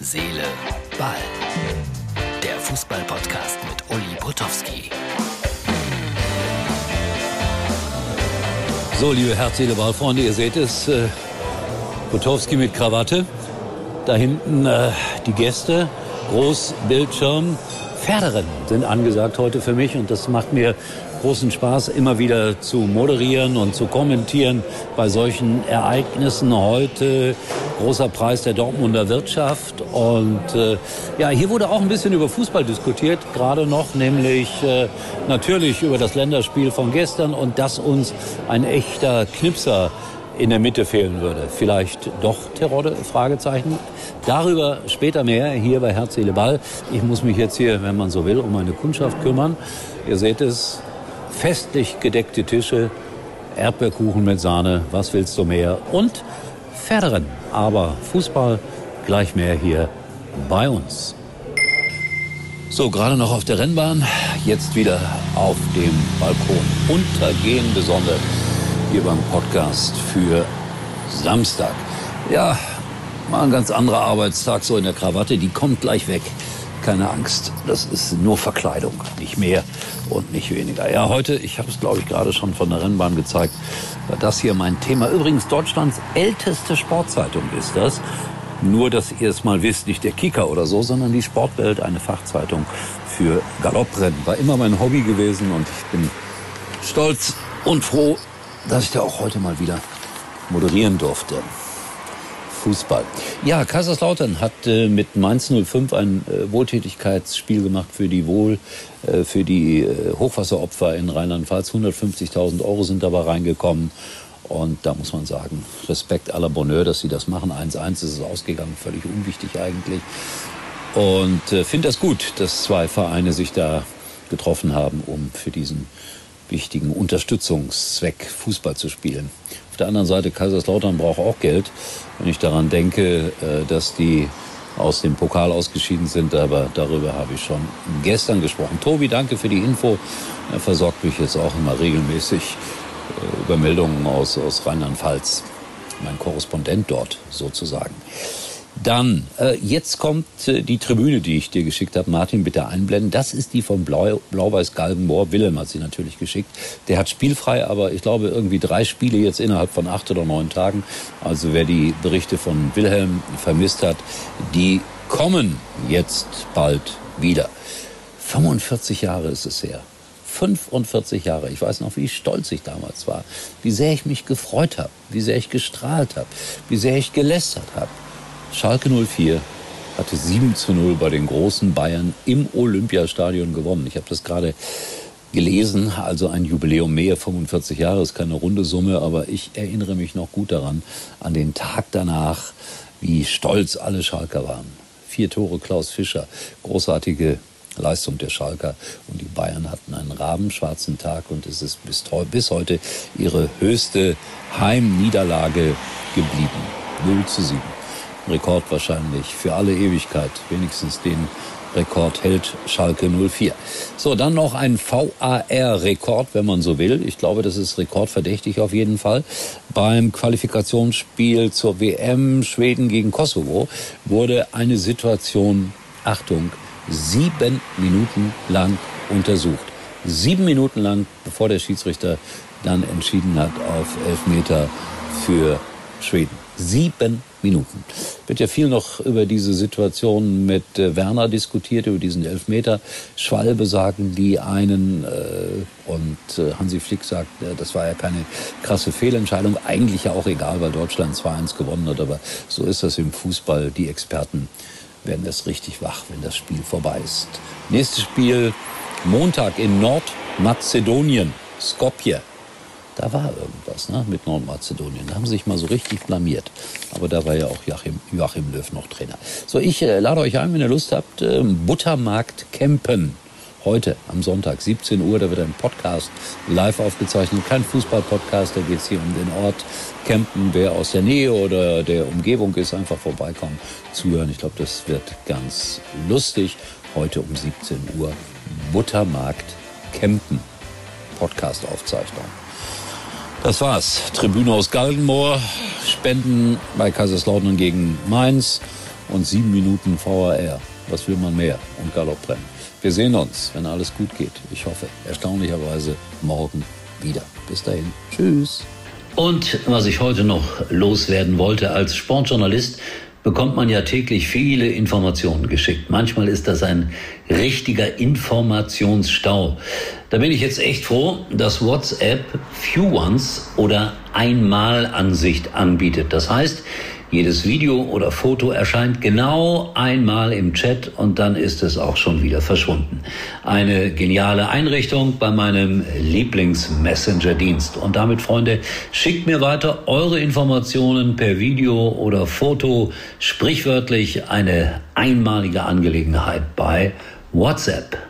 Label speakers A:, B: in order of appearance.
A: Seele, Ball. Der Fußball-Podcast mit Uli Potowski.
B: So, liebe Herz, Seele, Ball, Freunde, ihr seht es. Äh, Potowski mit Krawatte. Da hinten äh, die Gäste. Großbildschirm. Pferderennen sind angesagt heute für mich und das macht mir großen Spaß, immer wieder zu moderieren und zu kommentieren bei solchen Ereignissen. Heute großer Preis der Dortmunder Wirtschaft. Und äh, ja, hier wurde auch ein bisschen über Fußball diskutiert, gerade noch, nämlich äh, natürlich über das Länderspiel von gestern und dass uns ein echter Knipser in der Mitte fehlen würde. Vielleicht doch Terodde? Fragezeichen. Darüber später mehr hier bei Herz, Seele, Ball. Ich muss mich jetzt hier, wenn man so will, um meine Kundschaft kümmern. Ihr seht es, festlich gedeckte Tische, Erdbeerkuchen mit Sahne, was willst du mehr? Und Pferderennen. Aber Fußball gleich mehr hier bei uns. So, gerade noch auf der Rennbahn, jetzt wieder auf dem Balkon. Untergehende Sonne hier beim Podcast für Samstag. Ja, mal ein ganz anderer Arbeitstag so in der Krawatte, die kommt gleich weg. Keine Angst, das ist nur Verkleidung, nicht mehr und nicht weniger. Ja, heute, ich habe es glaube ich gerade schon von der Rennbahn gezeigt, war das hier mein Thema. Übrigens, Deutschlands älteste Sportzeitung ist das. Nur, dass ihr es mal wisst, nicht der Kicker oder so, sondern die Sportwelt, eine Fachzeitung für Galopprennen. War immer mein Hobby gewesen und ich bin stolz und froh, dass ich da auch heute mal wieder moderieren durfte. Fußball. Ja, Kaiserslautern hat äh, mit Mainz 05 ein äh, Wohltätigkeitsspiel gemacht für die Wohl, äh, für die äh, Hochwasseropfer in Rheinland-Pfalz. 150.000 Euro sind dabei reingekommen. Und da muss man sagen, Respekt à la Bonheur, dass sie das machen. 1-1 ist es ausgegangen, völlig unwichtig eigentlich. Und äh, finde das gut, dass zwei Vereine sich da getroffen haben, um für diesen wichtigen Unterstützungszweck Fußball zu spielen. Auf der anderen Seite, Kaiserslautern braucht auch Geld. Wenn ich daran denke, äh, dass die aus dem Pokal ausgeschieden sind, aber darüber habe ich schon gestern gesprochen. Tobi, danke für die Info. Er versorgt mich jetzt auch immer regelmäßig äh, über Meldungen aus, aus Rheinland-Pfalz. Mein Korrespondent dort sozusagen. Dann, äh, jetzt kommt äh, die Tribüne, die ich dir geschickt habe. Martin, bitte einblenden. Das ist die von Blau, Blau-Weiß-Galgenmoor. Willem hat sie natürlich geschickt. Der hat spielfrei, aber ich glaube irgendwie drei Spiele jetzt innerhalb von acht oder neun Tagen. Also wer die Berichte von Wilhelm vermisst hat, die kommen jetzt bald wieder. 45 Jahre ist es her. 45 Jahre. Ich weiß noch, wie stolz ich damals war. Wie sehr ich mich gefreut habe. Wie sehr ich gestrahlt habe. Wie sehr ich gelästert habe. Schalke 04 hatte 7 zu 0 bei den großen Bayern im Olympiastadion gewonnen. Ich habe das gerade gelesen, also ein Jubiläum mehr, 45 Jahre ist keine runde Summe, aber ich erinnere mich noch gut daran, an den Tag danach, wie stolz alle Schalker waren. Vier Tore Klaus Fischer, großartige Leistung der Schalker und die Bayern hatten einen rabenschwarzen Tag und es ist bis, bis heute ihre höchste Heimniederlage geblieben. 0 zu 7. Rekord wahrscheinlich für alle Ewigkeit. Wenigstens den Rekord hält Schalke 04. So, dann noch ein VAR-Rekord, wenn man so will. Ich glaube, das ist rekordverdächtig auf jeden Fall. Beim Qualifikationsspiel zur WM Schweden gegen Kosovo wurde eine Situation, Achtung, sieben Minuten lang untersucht. Sieben Minuten lang, bevor der Schiedsrichter dann entschieden hat auf Elfmeter für Schweden. Sieben Minuten. Wird ja viel noch über diese Situation mit äh, Werner diskutiert, über diesen Elfmeter. Schwalbe sagen die einen äh, und äh, Hansi Flick sagt, äh, das war ja keine krasse Fehlentscheidung. Eigentlich ja auch egal, weil Deutschland 2-1 gewonnen hat. Aber so ist das im Fußball. Die Experten werden das richtig wach, wenn das Spiel vorbei ist. Nächstes Spiel Montag in Nordmazedonien, Skopje. Da war irgendwas ne, mit Nordmazedonien. Da haben sie sich mal so richtig blamiert. Aber da war ja auch Joachim, Joachim Löw noch Trainer. So, ich äh, lade euch ein, wenn ihr Lust habt, äh, Buttermarkt campen. Heute am Sonntag, 17 Uhr, da wird ein Podcast live aufgezeichnet. Kein Fußball-Podcast, da geht es hier um den Ort Campen. Wer aus der Nähe oder der Umgebung ist, einfach vorbeikommen, zuhören. Ich glaube, das wird ganz lustig. Heute um 17 Uhr Buttermarkt campen. Podcast-Aufzeichnung. Das war's. Tribüne aus Galgenmoor, Spenden bei Kaiserslautern gegen Mainz und sieben Minuten VAR. Was will man mehr? Und Galopprennen. Wir sehen uns, wenn alles gut geht. Ich hoffe, erstaunlicherweise morgen wieder. Bis dahin. Tschüss.
A: Und was ich heute noch loswerden wollte als Sportjournalist, bekommt man ja täglich viele Informationen geschickt. Manchmal ist das ein richtiger Informationsstau. Da bin ich jetzt echt froh, dass WhatsApp Few Ones oder Einmalansicht anbietet. Das heißt, jedes Video oder Foto erscheint genau einmal im Chat und dann ist es auch schon wieder verschwunden. Eine geniale Einrichtung bei meinem Lieblings-Messenger-Dienst. Und damit, Freunde, schickt mir weiter eure Informationen per Video oder Foto. Sprichwörtlich eine einmalige Angelegenheit bei WhatsApp.